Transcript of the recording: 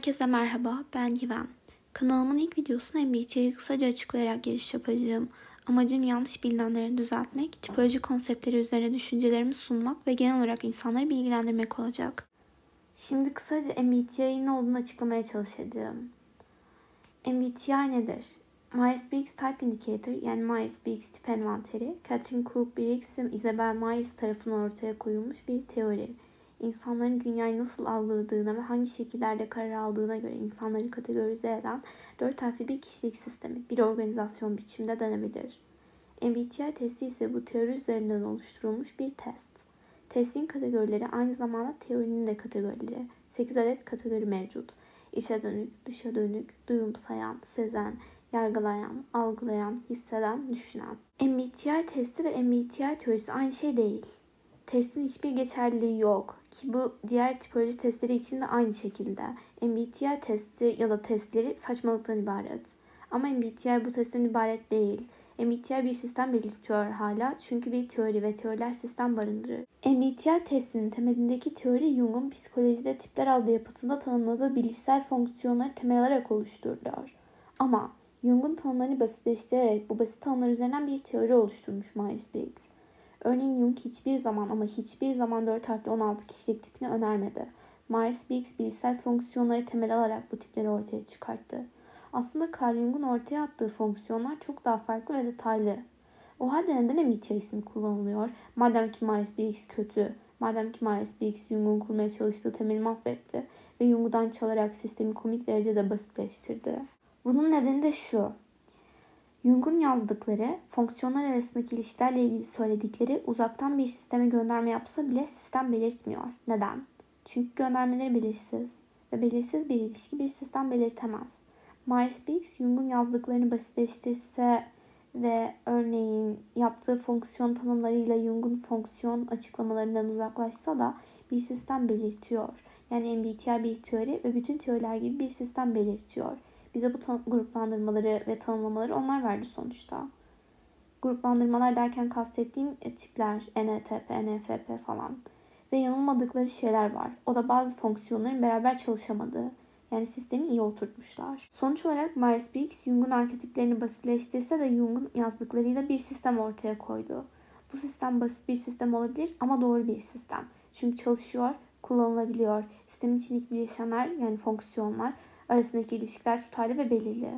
Herkese merhaba, ben Given. Kanalımın ilk videosuna MBTI'yi kısaca açıklayarak giriş yapacağım. Amacım yanlış bilinenleri düzeltmek, tipoloji konseptleri üzerine düşüncelerimi sunmak ve genel olarak insanları bilgilendirmek olacak. Şimdi kısaca MBTI'nin ne olduğunu açıklamaya çalışacağım. MBTI nedir? Myers-Briggs Type Indicator yani Myers-Briggs tip envanteri, Catherine Cook-Briggs ve Isabel Myers tarafından ortaya koyulmuş bir teori insanların dünyayı nasıl algıladığına ve hangi şekillerde karar aldığına göre insanları kategorize eden dört harfli bir kişilik sistemi, bir organizasyon biçimde denebilir. MBTI testi ise bu teori üzerinden oluşturulmuş bir test. Testin kategorileri aynı zamanda teorinin de kategorileri. 8 adet kategori mevcut. İçe dönük, dışa dönük, duyumsayan, sezen, yargılayan, algılayan, hisseden, düşünen. MBTI testi ve MBTI teorisi aynı şey değil. Testin hiçbir geçerliliği yok ki bu diğer tipoloji testleri için de aynı şekilde. MBTI testi ya da testleri saçmalıktan ibaret. Ama MBTI bu testten ibaret değil. MBTI bir sistem belirtiyor hala çünkü bir teori ve teoriler sistem barındırır. MBTI testinin temelindeki teori Jung'un psikolojide tipler adlı yapıtında tanımladığı bilişsel fonksiyonları temel alarak oluşturuluyor. Ama Jung'un tanımlarını basitleştirerek bu basit tanımlar üzerinden bir teori oluşturmuş Myers-Briggs. Örneğin Jung hiçbir zaman ama hiçbir zaman 4 harfli 16 kişilik tipini önermedi. Myers-Briggs bilişsel fonksiyonları temel alarak bu tipleri ortaya çıkarttı. Aslında Carl Jung'un ortaya attığı fonksiyonlar çok daha farklı ve detaylı. O halde neden MBTI ismi kullanılıyor? Madem ki Myers-Briggs kötü, madem ki Myers-Briggs Jung'un kurmaya çalıştığı temeli mahvetti ve Jung'dan çalarak sistemi komik derecede basitleştirdi. Bunun nedeni de şu. Jung'un yazdıkları, fonksiyonlar arasındaki ilişkilerle ilgili söyledikleri uzaktan bir sisteme gönderme yapsa bile sistem belirtmiyor. Neden? Çünkü göndermeleri belirsiz ve belirsiz bir ilişki bir sistem belirtemez. Myers-Briggs Jung'un yazdıklarını basitleştirse ve örneğin yaptığı fonksiyon tanımlarıyla Jung'un fonksiyon açıklamalarından uzaklaşsa da bir sistem belirtiyor. Yani MBTI bir teori ve bütün teoriler gibi bir sistem belirtiyor. Bize bu gruplandırmaları ve tanımlamaları onlar verdi sonuçta. Gruplandırmalar derken kastettiğim tipler, NETP, NFP falan. Ve yanılmadıkları şeyler var. O da bazı fonksiyonların beraber çalışamadığı. Yani sistemi iyi oturtmuşlar. Sonuç olarak Myers-Briggs Jung'un arketiplerini basitleştirse de Jung'un yazdıklarıyla bir sistem ortaya koydu. Bu sistem basit bir sistem olabilir ama doğru bir sistem. Çünkü çalışıyor, kullanılabiliyor. Sistemin içindeki bileşenler yani fonksiyonlar arasındaki ilişkiler tutarlı ve belirli.